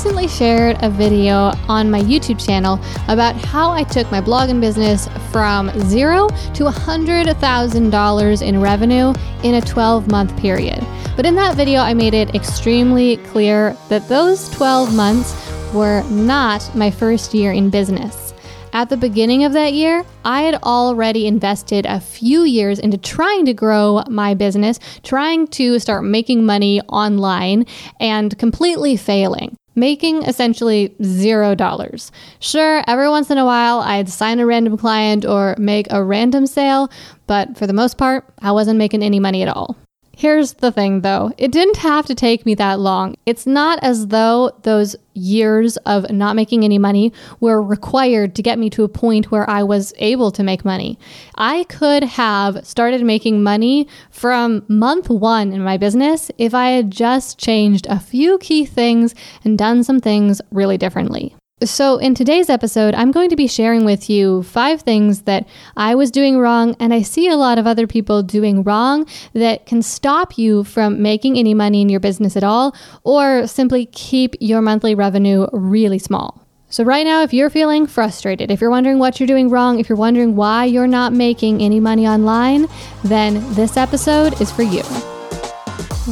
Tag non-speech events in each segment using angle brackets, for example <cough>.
recently shared a video on my YouTube channel about how I took my blogging business from zero to $100,000 in revenue in a 12 month period. But in that video, I made it extremely clear that those 12 months were not my first year in business. At the beginning of that year, I had already invested a few years into trying to grow my business, trying to start making money online, and completely failing making essentially zero dollars. Sure, every once in a while I'd sign a random client or make a random sale, but for the most part, I wasn't making any money at all. Here's the thing though, it didn't have to take me that long. It's not as though those years of not making any money were required to get me to a point where I was able to make money. I could have started making money from month one in my business if I had just changed a few key things and done some things really differently. So, in today's episode, I'm going to be sharing with you five things that I was doing wrong and I see a lot of other people doing wrong that can stop you from making any money in your business at all or simply keep your monthly revenue really small. So, right now, if you're feeling frustrated, if you're wondering what you're doing wrong, if you're wondering why you're not making any money online, then this episode is for you.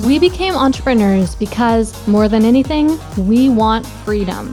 We became entrepreneurs because, more than anything, we want freedom.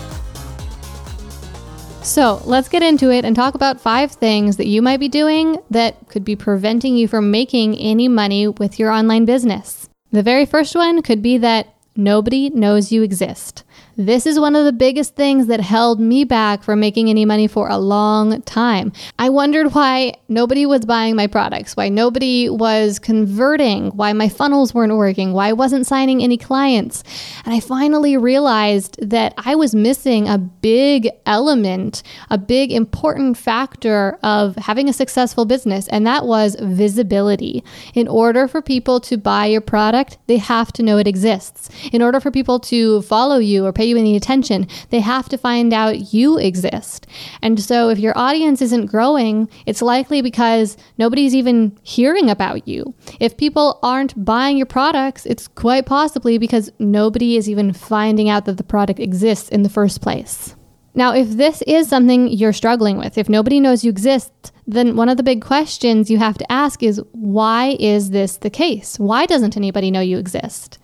So let's get into it and talk about five things that you might be doing that could be preventing you from making any money with your online business. The very first one could be that nobody knows you exist. This is one of the biggest things that held me back from making any money for a long time. I wondered why nobody was buying my products, why nobody was converting, why my funnels weren't working, why I wasn't signing any clients. And I finally realized that I was missing a big element, a big important factor of having a successful business, and that was visibility. In order for people to buy your product, they have to know it exists. In order for people to follow you or pay you any attention. They have to find out you exist. And so if your audience isn't growing, it's likely because nobody's even hearing about you. If people aren't buying your products, it's quite possibly because nobody is even finding out that the product exists in the first place. Now, if this is something you're struggling with, if nobody knows you exist, then one of the big questions you have to ask is why is this the case? Why doesn't anybody know you exist?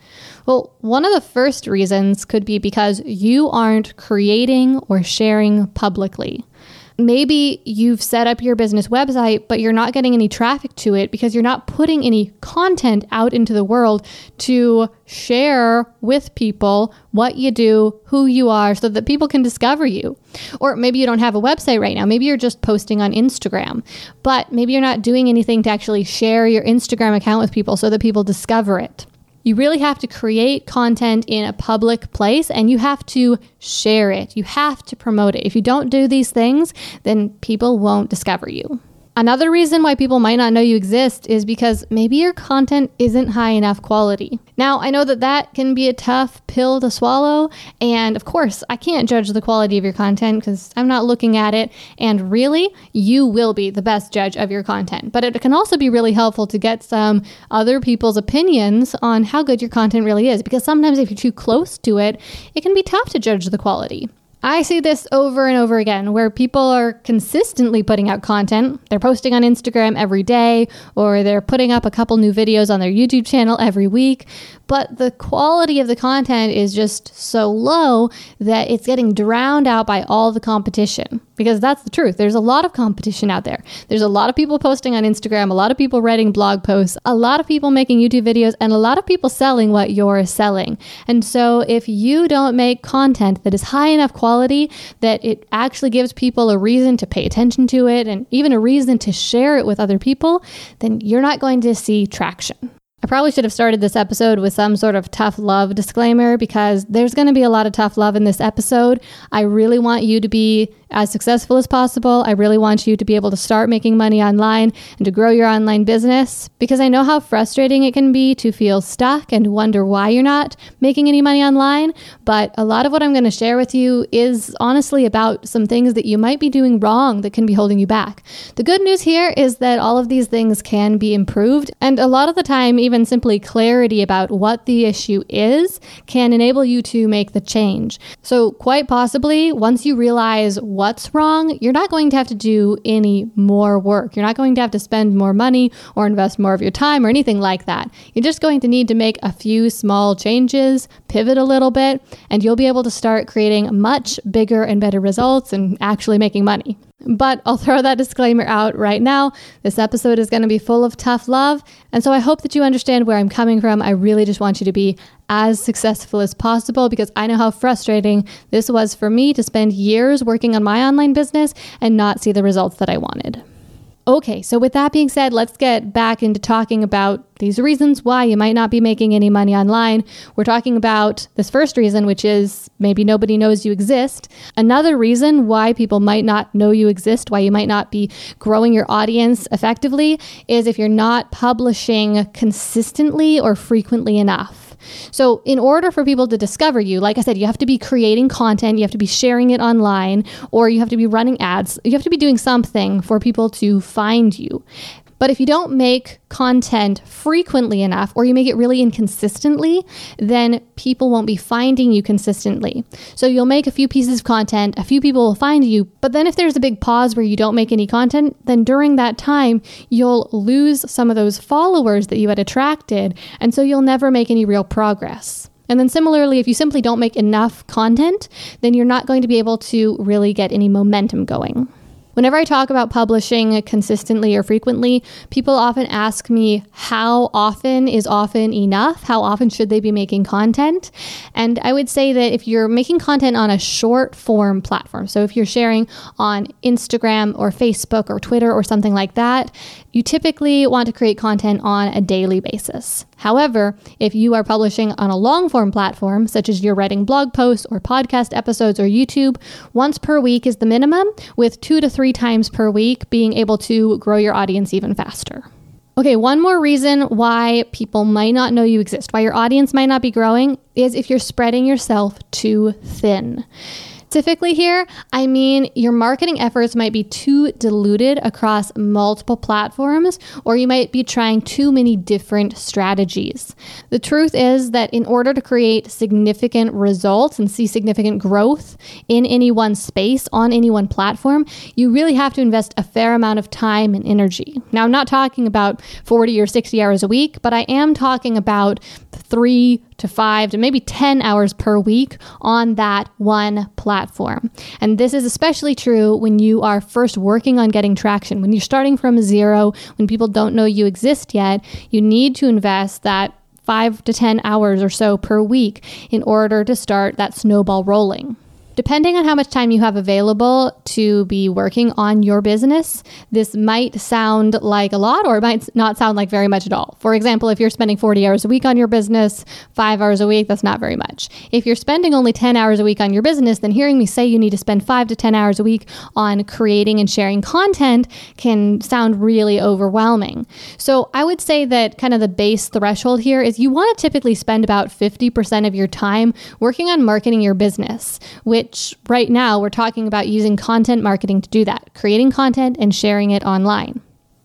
Well, one of the first reasons could be because you aren't creating or sharing publicly. Maybe you've set up your business website, but you're not getting any traffic to it because you're not putting any content out into the world to share with people what you do, who you are, so that people can discover you. Or maybe you don't have a website right now. Maybe you're just posting on Instagram, but maybe you're not doing anything to actually share your Instagram account with people so that people discover it. You really have to create content in a public place and you have to share it. You have to promote it. If you don't do these things, then people won't discover you. Another reason why people might not know you exist is because maybe your content isn't high enough quality. Now, I know that that can be a tough pill to swallow, and of course, I can't judge the quality of your content because I'm not looking at it, and really, you will be the best judge of your content. But it can also be really helpful to get some other people's opinions on how good your content really is because sometimes if you're too close to it, it can be tough to judge the quality. I see this over and over again where people are consistently putting out content. They're posting on Instagram every day, or they're putting up a couple new videos on their YouTube channel every week, but the quality of the content is just so low that it's getting drowned out by all the competition. Because that's the truth. There's a lot of competition out there. There's a lot of people posting on Instagram, a lot of people writing blog posts, a lot of people making YouTube videos, and a lot of people selling what you're selling. And so if you don't make content that is high enough quality that it actually gives people a reason to pay attention to it and even a reason to share it with other people, then you're not going to see traction. I probably should have started this episode with some sort of tough love disclaimer because there's going to be a lot of tough love in this episode. I really want you to be as successful as possible. I really want you to be able to start making money online and to grow your online business because I know how frustrating it can be to feel stuck and wonder why you're not making any money online. But a lot of what I'm going to share with you is honestly about some things that you might be doing wrong that can be holding you back. The good news here is that all of these things can be improved. And a lot of the time, even simply clarity about what the issue is can enable you to make the change. So, quite possibly, once you realize what's wrong, you're not going to have to do any more work. You're not going to have to spend more money or invest more of your time or anything like that. You're just going to need to make a few small changes, pivot a little bit, and you'll be able to start creating much bigger and better results and actually making money. But I'll throw that disclaimer out right now. This episode is going to be full of tough love. And so I hope that you understand where I'm coming from. I really just want you to be as successful as possible because I know how frustrating this was for me to spend years working on my online business and not see the results that I wanted. Okay, so with that being said, let's get back into talking about these reasons why you might not be making any money online. We're talking about this first reason, which is maybe nobody knows you exist. Another reason why people might not know you exist, why you might not be growing your audience effectively, is if you're not publishing consistently or frequently enough. So, in order for people to discover you, like I said, you have to be creating content, you have to be sharing it online, or you have to be running ads. You have to be doing something for people to find you. But if you don't make content frequently enough or you make it really inconsistently, then people won't be finding you consistently. So you'll make a few pieces of content, a few people will find you, but then if there's a big pause where you don't make any content, then during that time, you'll lose some of those followers that you had attracted, and so you'll never make any real progress. And then similarly, if you simply don't make enough content, then you're not going to be able to really get any momentum going. Whenever I talk about publishing consistently or frequently, people often ask me how often is often enough? How often should they be making content? And I would say that if you're making content on a short form platform, so if you're sharing on Instagram or Facebook or Twitter or something like that, you typically want to create content on a daily basis. However, if you are publishing on a long form platform, such as you're writing blog posts or podcast episodes or YouTube, once per week is the minimum, with two to three times per week being able to grow your audience even faster. Okay, one more reason why people might not know you exist, why your audience might not be growing, is if you're spreading yourself too thin. Typically, here, I mean your marketing efforts might be too diluted across multiple platforms, or you might be trying too many different strategies. The truth is that in order to create significant results and see significant growth in any one space on any one platform, you really have to invest a fair amount of time and energy. Now, I'm not talking about 40 or 60 hours a week, but I am talking about three to five to maybe 10 hours per week on that one platform. And this is especially true when you are first working on getting traction. When you're starting from zero, when people don't know you exist yet, you need to invest that five to 10 hours or so per week in order to start that snowball rolling. Depending on how much time you have available to be working on your business, this might sound like a lot or it might not sound like very much at all. For example, if you're spending 40 hours a week on your business, five hours a week, that's not very much. If you're spending only 10 hours a week on your business, then hearing me say you need to spend five to 10 hours a week on creating and sharing content can sound really overwhelming. So I would say that kind of the base threshold here is you want to typically spend about 50% of your time working on marketing your business, which which right now we're talking about using content marketing to do that, creating content and sharing it online.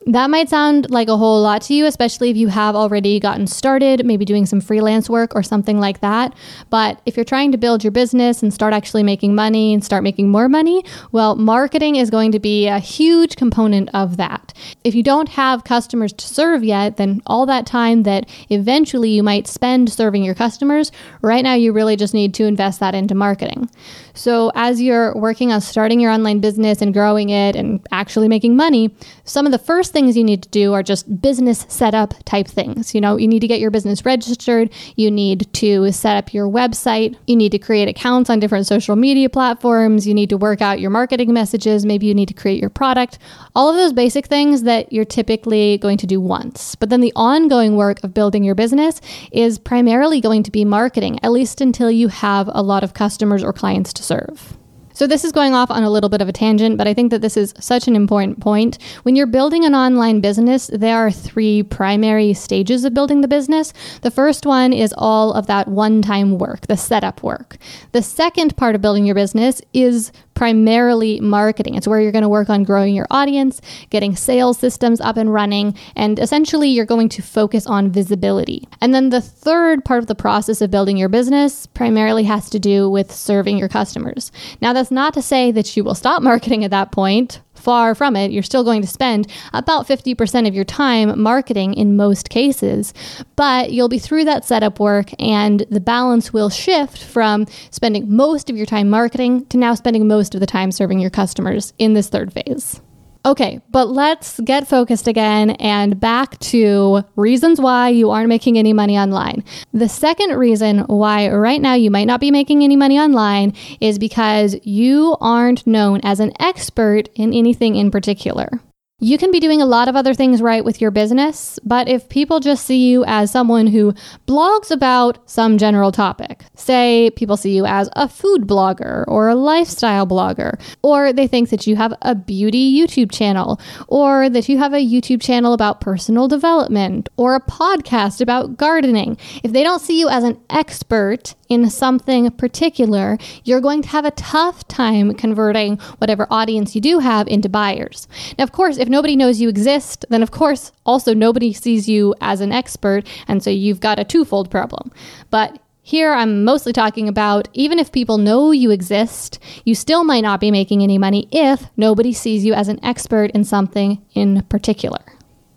That might sound like a whole lot to you, especially if you have already gotten started, maybe doing some freelance work or something like that. But if you're trying to build your business and start actually making money and start making more money, well, marketing is going to be a huge component of that. If you don't have customers to serve yet, then all that time that eventually you might spend serving your customers, right now you really just need to invest that into marketing. So as you're working on starting your online business and growing it and actually making money, some of the first things you need to do are just business setup type things. You know, you need to get your business registered, you need to set up your website, you need to create accounts on different social media platforms, you need to work out your marketing messages, maybe you need to create your product. All of those basic things that you're typically going to do once. But then the ongoing work of building your business is primarily going to be marketing, at least until you have a lot of customers or clients to serve. So, this is going off on a little bit of a tangent, but I think that this is such an important point. When you're building an online business, there are three primary stages of building the business. The first one is all of that one time work, the setup work. The second part of building your business is primarily marketing. It's where you're going to work on growing your audience, getting sales systems up and running, and essentially you're going to focus on visibility. And then the third part of the process of building your business primarily has to do with serving your customers. Now, that's not to say that you will stop marketing at that point. Far from it, you're still going to spend about 50% of your time marketing in most cases, but you'll be through that setup work and the balance will shift from spending most of your time marketing to now spending most of the time serving your customers in this third phase. Okay, but let's get focused again and back to reasons why you aren't making any money online. The second reason why right now you might not be making any money online is because you aren't known as an expert in anything in particular. You can be doing a lot of other things right with your business, but if people just see you as someone who blogs about some general topic, say people see you as a food blogger or a lifestyle blogger, or they think that you have a beauty YouTube channel, or that you have a YouTube channel about personal development, or a podcast about gardening, if they don't see you as an expert in something particular, you're going to have a tough time converting whatever audience you do have into buyers. Now, of course, if nobody knows you exist, then of course, also nobody sees you as an expert, and so you've got a twofold problem. But here, I'm mostly talking about even if people know you exist, you still might not be making any money if nobody sees you as an expert in something in particular.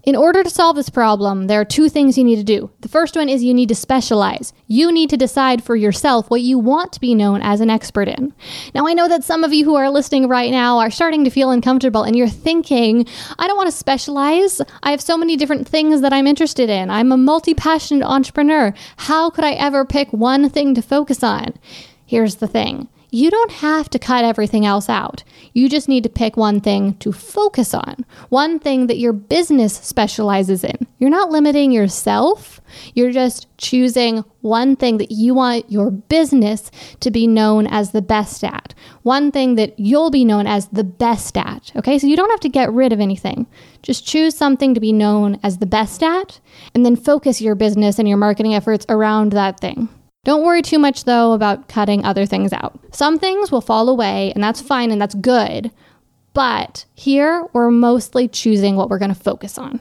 In order to solve this problem, there are two things you need to do. The first one is you need to specialize. You need to decide for yourself what you want to be known as an expert in. Now, I know that some of you who are listening right now are starting to feel uncomfortable and you're thinking, I don't want to specialize. I have so many different things that I'm interested in. I'm a multi passionate entrepreneur. How could I ever pick one thing to focus on? Here's the thing you don't have to cut everything else out. You just need to pick one thing to focus on, one thing that your business specializes in. You're not limiting yourself, you're just choosing one thing that you want your business to be known as the best at, one thing that you'll be known as the best at. Okay, so you don't have to get rid of anything. Just choose something to be known as the best at, and then focus your business and your marketing efforts around that thing. Don't worry too much, though, about cutting other things out. Some things will fall away, and that's fine and that's good. But here, we're mostly choosing what we're going to focus on.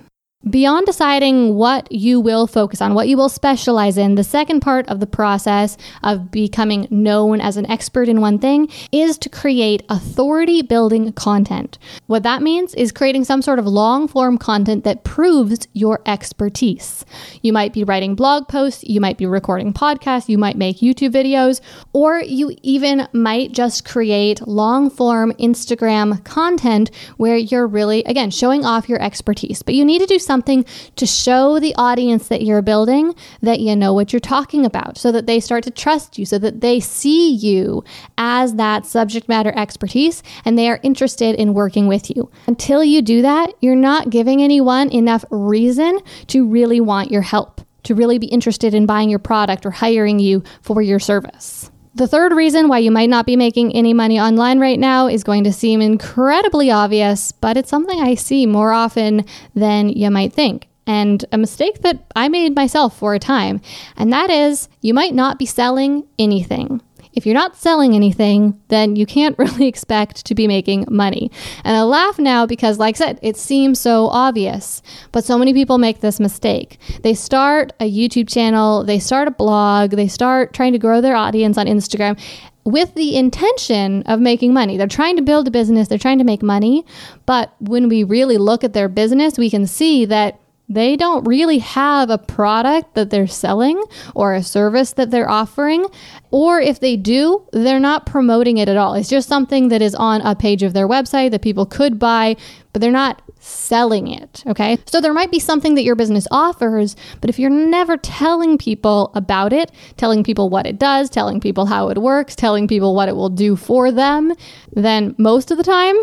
Beyond deciding what you will focus on, what you will specialize in, the second part of the process of becoming known as an expert in one thing is to create authority building content. What that means is creating some sort of long form content that proves your expertise. You might be writing blog posts, you might be recording podcasts, you might make YouTube videos, or you even might just create long form Instagram content where you're really, again, showing off your expertise. But you need to do something something to show the audience that you're building that you know what you're talking about so that they start to trust you, so that they see you as that subject matter expertise and they are interested in working with you. Until you do that, you're not giving anyone enough reason to really want your help, to really be interested in buying your product or hiring you for your service. The third reason why you might not be making any money online right now is going to seem incredibly obvious, but it's something I see more often than you might think. And a mistake that I made myself for a time, and that is you might not be selling anything. If you're not selling anything, then you can't <laughs> really expect to be making money. And I laugh now because, like I said, it seems so obvious, but so many people make this mistake. They start a YouTube channel, they start a blog, they start trying to grow their audience on Instagram with the intention of making money. They're trying to build a business, they're trying to make money. But when we really look at their business, we can see that they don't really have a product that they're selling or a service that they're offering. Or if they do, they're not promoting it at all. It's just something that is on a page of their website that people could buy, but they're not selling it. Okay. So there might be something that your business offers, but if you're never telling people about it, telling people what it does, telling people how it works, telling people what it will do for them, then most of the time,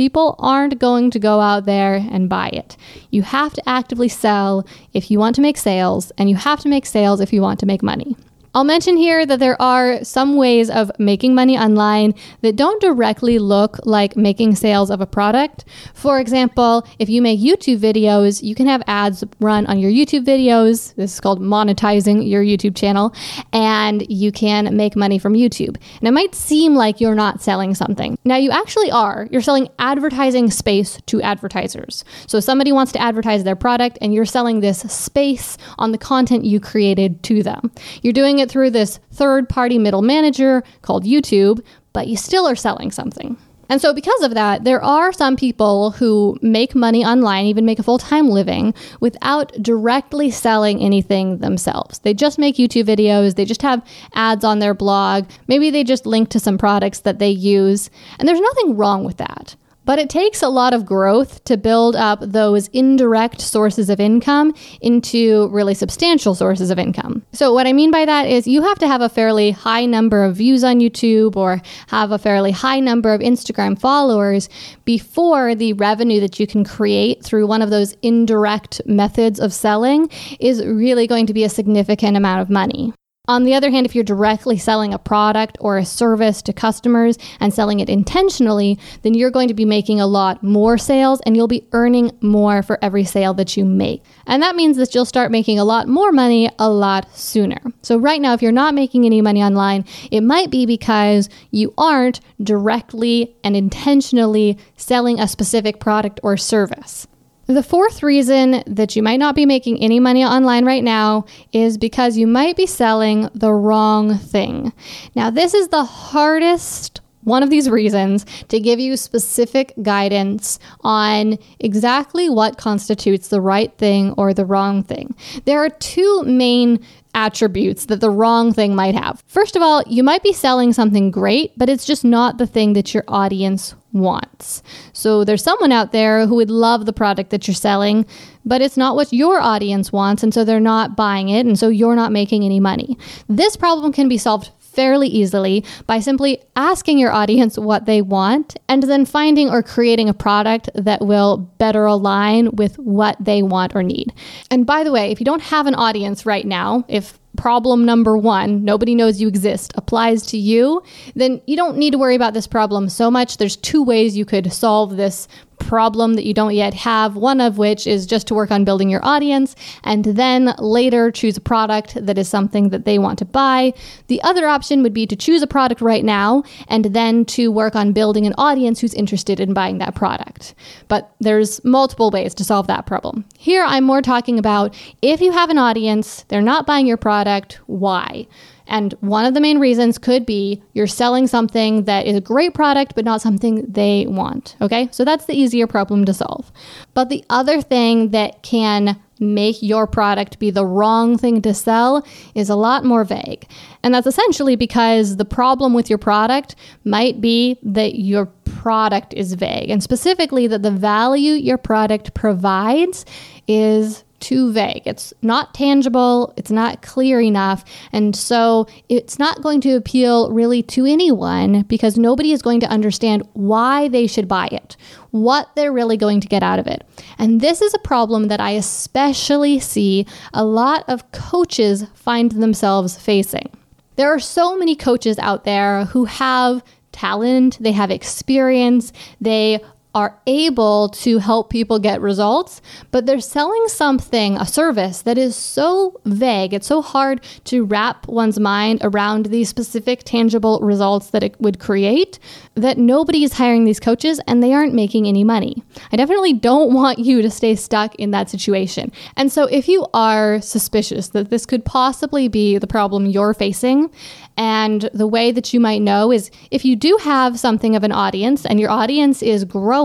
people aren't going to go out there and buy it. You have to actively sell if you want to make sales, and you have to make sales if you want to make money. I'll mention here that there are some ways of making money online that don't directly look like making sales of a product. For example, if you make YouTube videos, you can have ads run on your YouTube videos. This is called monetizing your YouTube channel, and you can make money from YouTube. And it might seem like you're not selling something. Now, you actually are. You're selling advertising space to advertisers. So, somebody wants to advertise their product, and you're selling this space on the content you created to them. You're doing it through this third party middle manager called YouTube, but you still are selling something. And so, because of that, there are some people who make money online, even make a full time living, without directly selling anything themselves. They just make YouTube videos, they just have ads on their blog, maybe they just link to some products that they use. And there's nothing wrong with that. But it takes a lot of growth to build up those indirect sources of income into really substantial sources of income. So, what I mean by that is you have to have a fairly high number of views on YouTube or have a fairly high number of Instagram followers before the revenue that you can create through one of those indirect methods of selling is really going to be a significant amount of money. On the other hand, if you're directly selling a product or a service to customers and selling it intentionally, then you're going to be making a lot more sales and you'll be earning more for every sale that you make. And that means that you'll start making a lot more money a lot sooner. So, right now, if you're not making any money online, it might be because you aren't directly and intentionally selling a specific product or service. The fourth reason that you might not be making any money online right now is because you might be selling the wrong thing. Now, this is the hardest one of these reasons to give you specific guidance on exactly what constitutes the right thing or the wrong thing. There are two main attributes that the wrong thing might have. First of all, you might be selling something great, but it's just not the thing that your audience wants. So there's someone out there who would love the product that you're selling, but it's not what your audience wants, and so they're not buying it, and so you're not making any money. This problem can be solved fairly easily by simply asking your audience what they want and then finding or creating a product that will better align with what they want or need. And by the way, if you don't have an audience right now, if problem number one, nobody knows you exist, applies to you, then you don't need to worry about this problem so much. There's two ways you could solve this problem that you don't yet have, one of which is just to work on building your audience and then later choose a product that is something that they want to buy. The other option would be to choose a product right now and then to work on building an audience who's interested in buying that product. But there's multiple ways to solve that problem. Here I'm more talking about if you have an audience, they're not buying your product, why? And one of the main reasons could be you're selling something that is a great product, but not something they want. Okay, so that's the easier problem to solve. But the other thing that can make your product be the wrong thing to sell is a lot more vague. And that's essentially because the problem with your product might be that your product is vague, and specifically that the value your product provides is too vague. It's not tangible, it's not clear enough, and so it's not going to appeal really to anyone because nobody is going to understand why they should buy it, what they're really going to get out of it. And this is a problem that I especially see a lot of coaches find themselves facing. There are so many coaches out there who have talent, they have experience, they are able to help people get results, but they're selling something, a service that is so vague. It's so hard to wrap one's mind around these specific tangible results that it would create that nobody is hiring these coaches and they aren't making any money. I definitely don't want you to stay stuck in that situation. And so if you are suspicious that this could possibly be the problem you're facing, and the way that you might know is if you do have something of an audience and your audience is growing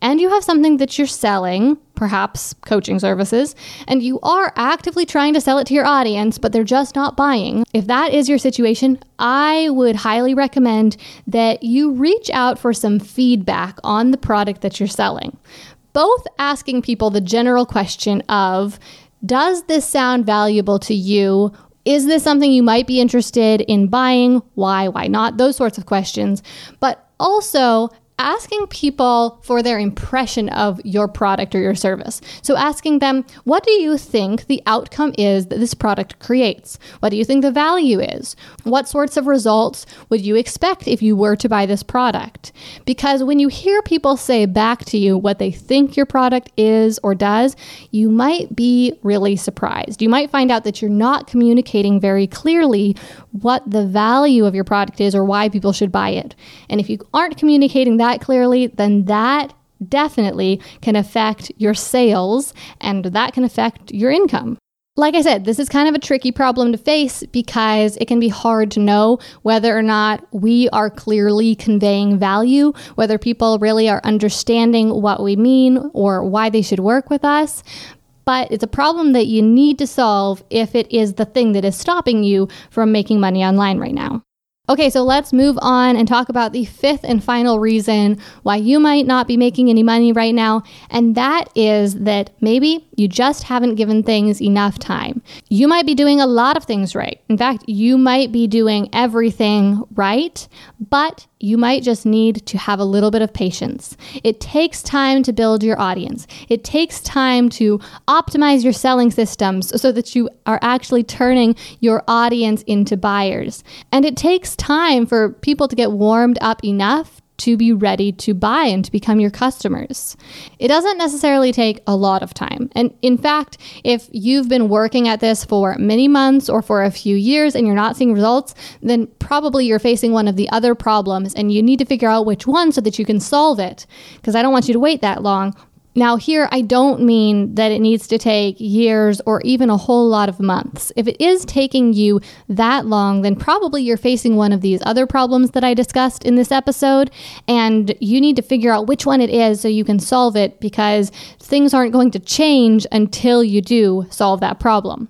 and you have something that you're selling, perhaps coaching services, and you are actively trying to sell it to your audience, but they're just not buying. If that is your situation, I would highly recommend that you reach out for some feedback on the product that you're selling. Both asking people the general question of, does this sound valuable to you? Is this something you might be interested in buying? Why? Why not? Those sorts of questions. But also asking people for their impression of your product or your service. So, asking them, what do you think the outcome is that this product creates? What do you think the value is? What sorts of results would you expect if you were to buy this product? Because when you hear people say back to you what they think your product is or does, you might be really surprised. You might find out that you're not communicating very clearly what the value of your product is or why people should buy it. And if you aren't communicating that clearly, then that definitely can affect your sales and that can affect your income. Like I said, this is kind of a tricky problem to face because it can be hard to know whether or not we are clearly conveying value, whether people really are understanding what we mean or why they should work with us. But it's a problem that you need to solve if it is the thing that is stopping you from making money online right now. Okay, so let's move on and talk about the fifth and final reason why you might not be making any money right now. And that is that maybe you just haven't given things enough time. You might be doing a lot of things right. In fact, you might be doing everything right, but you might just need to have a little bit of patience. It takes time to build your audience. It takes time to optimize your selling systems so that you are actually turning your audience into buyers. And it takes time for people to get warmed up enough to be ready to buy and to become your customers. It doesn't necessarily take a lot of time. And in fact, if you've been working at this for many months or for a few years and you're not seeing results, then probably you're facing one of the other problems and you need to figure out which one so that you can solve it. Because I don't want you to wait that long. Now, here I don't mean that it needs to take years or even a whole lot of months. If it is taking you that long, then probably you're facing one of these other problems that I discussed in this episode, and you need to figure out which one it is so you can solve it because things aren't going to change until you do solve that problem.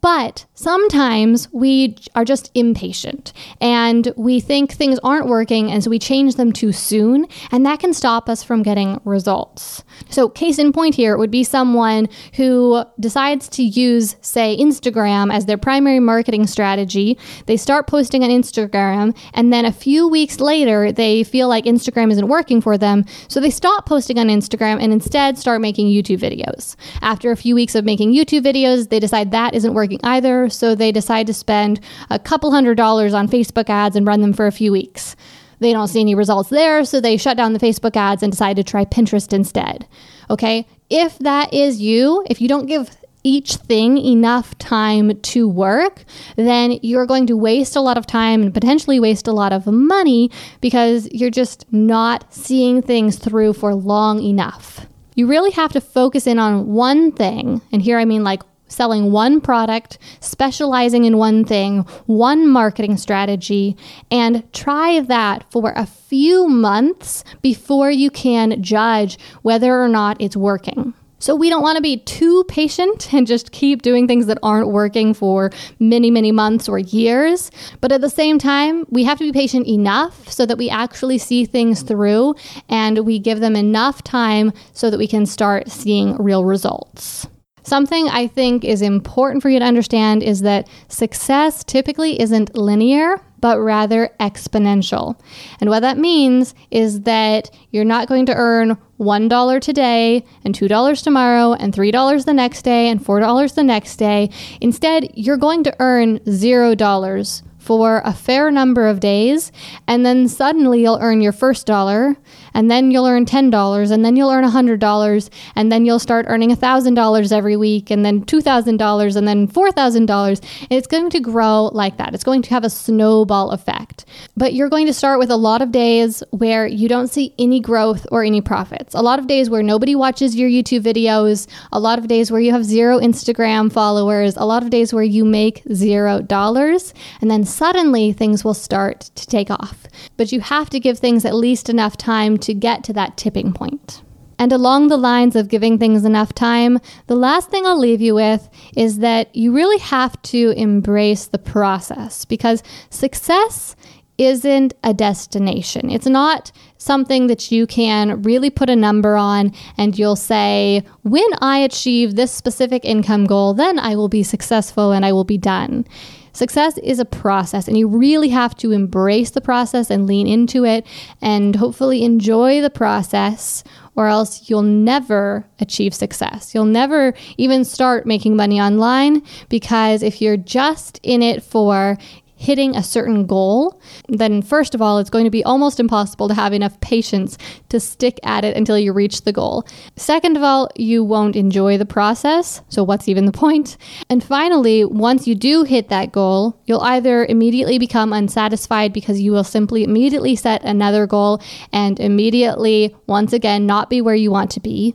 But sometimes we are just impatient and we think things aren't working, and so we change them too soon, and that can stop us from getting results. So, case in point here would be someone who decides to use, say, Instagram as their primary marketing strategy. They start posting on Instagram, and then a few weeks later, they feel like Instagram isn't working for them, so they stop posting on Instagram and instead start making YouTube videos. After a few weeks of making YouTube videos, they decide that isn't working working so they decide to spend a couple hundred dollars on Facebook ads and run them for a few weeks. They don't see any results there, so they shut down the Facebook ads and decide to try Pinterest instead. Okay, if that is you, if you don't give each thing enough time to work, then you're going to waste a lot of time and potentially waste a lot of money because you're just not seeing things through for long enough. You really have to focus in on one thing, and here I mean like selling one product, specializing in one thing, one marketing strategy, and try that for a few months before you can judge whether or not it's working. So, we don't want to be too patient <laughs> and just keep doing things that aren't working for many, many months or years. But at the same time, we have to be patient enough so that we actually see things through and we give them enough time so that we can start seeing real results. Something I think is important for you to understand is that success typically isn't linear, but rather exponential. And what that means is that you're not going to earn $1 today and $2 tomorrow and $3 the next day and $4 the next day. Instead, you're going to earn $0 for a fair number of days, and then suddenly you'll earn your first dollar, and then you'll earn $10, and then you'll earn $100, and then you'll start earning $1,000 every week, and then $2,000, and then $4,000. It's going to grow like that. It's going to have a snowball effect. But you're going to start with a lot of days where you don't see any growth or any profits, a lot of days where nobody watches your YouTube videos, a lot of days where you have zero Instagram followers, a lot of days where you make zero dollars, and then suddenly things will start to take off. But you have to give things at least enough time to get to that tipping point. And along the lines of giving things enough time, the last thing I'll leave you with is that you really have to embrace the process because success isn't a destination. It's not something that you can really put a number on and you'll say, when I achieve this specific income goal, then I will be successful and I will be done. Success is a process, and you really have to embrace the process and lean into it and hopefully enjoy the process, or else you'll never achieve success. You'll never even start making money online because if you're just in it for hitting a certain goal, then first of all, it's going to be almost impossible to have enough patience to stick at it until you reach the goal. Second of all, you won't enjoy the process. So, what's even the point? And finally, once you do hit that goal, you'll either immediately become unsatisfied because you will simply immediately set another goal and immediately, once again, not be where you want to be,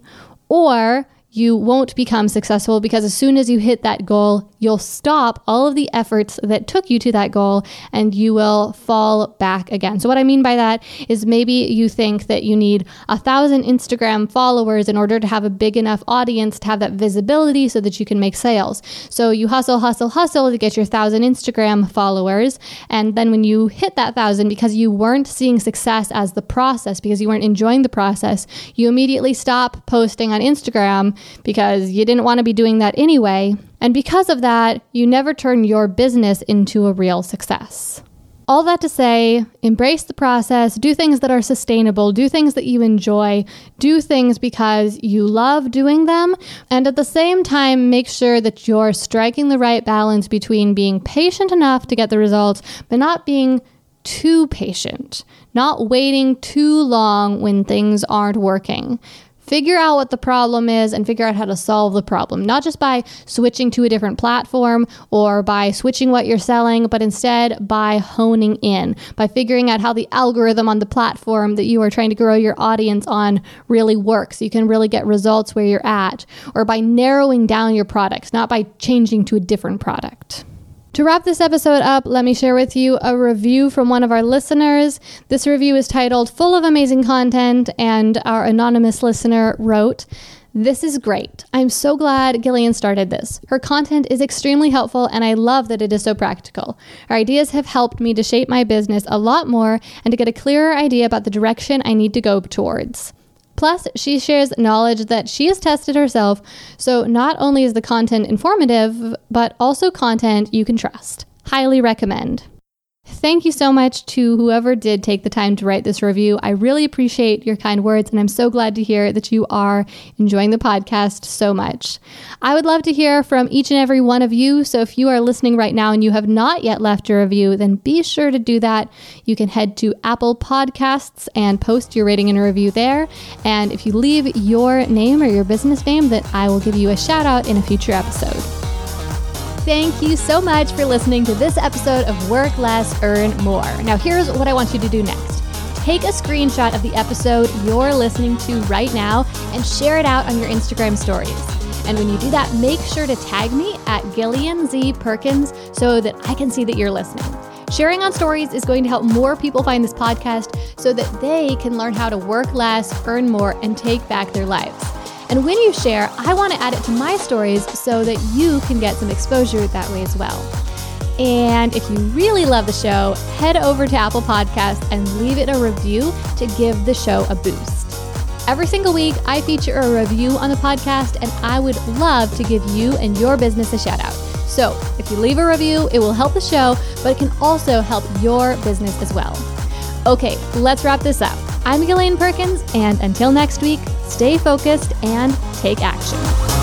or you won't become successful because as soon as you hit that goal, you'll stop all of the efforts that took you to that goal and you will fall back again. So, what I mean by that is maybe you think that you need a thousand Instagram followers in order to have a big enough audience to have that visibility so that you can make sales. So, you hustle, hustle, hustle to get your thousand Instagram followers. And then when you hit that thousand, because you weren't seeing success as the process, because you weren't enjoying the process, you immediately stop posting on Instagram because you didn't want to be doing that anyway. And because of that, you never turn your business into a real success. All that to say, embrace the process, do things that are sustainable, do things that you enjoy, do things because you love doing them, and at the same time, make sure that you're striking the right balance between being patient enough to get the results, but not being too patient, not waiting too long when things aren't working figure out what the problem is and figure out how to solve the problem, not just by switching to a different platform or by switching what you're selling, but instead by honing in, by figuring out how the algorithm on the platform that you are trying to grow your audience on really works. You can really get results where you're at, or by narrowing down your products, not by changing to a different product. To wrap this episode up, let me share with you a review from one of our listeners. This review is titled Full of Amazing Content, and our anonymous listener wrote, this is great. I'm so glad Gillian started this. Her content is extremely helpful, and I love that it is so practical. Her ideas have helped me to shape my business a lot more and to get a clearer idea about the direction I need to go towards. Plus, she shares knowledge that she has tested herself, so not only is the content informative, but also content you can trust. Highly recommend. Thank you so much to whoever did take the time to write this review. I really appreciate your kind words, and I'm so glad to hear that you are enjoying the podcast so much. I would love to hear from each and every one of you. So if you are listening right now and you have not yet left a review, then be sure to do that. You can head to Apple Podcasts and post your rating and review there. And if you leave your name or your business name, that I will give you a shout out in a future episode. Thank you so much for listening to this episode of Work Less, Earn More. Now, here's what I want you to do next take a screenshot of the episode you're listening to right now and share it out on your Instagram stories. And when you do that, make sure to tag me at Gillian Z Perkins so that I can see that you're listening. Sharing on stories is going to help more people find this podcast so that they can learn how to work less, earn more, and take back their lives. And when you share, I want to add it to my stories so that you can get some exposure that way as well. And if you really love the show, head over to Apple Podcasts and leave it a review to give the show a boost. Every single week, I feature a review on the podcast, and I would love to give you and your business a shout out. So if you leave a review, it will help the show, but it can also help your business as well. Okay, let's wrap this up. I'm Gillian Perkins, and until next week, stay focused and take action.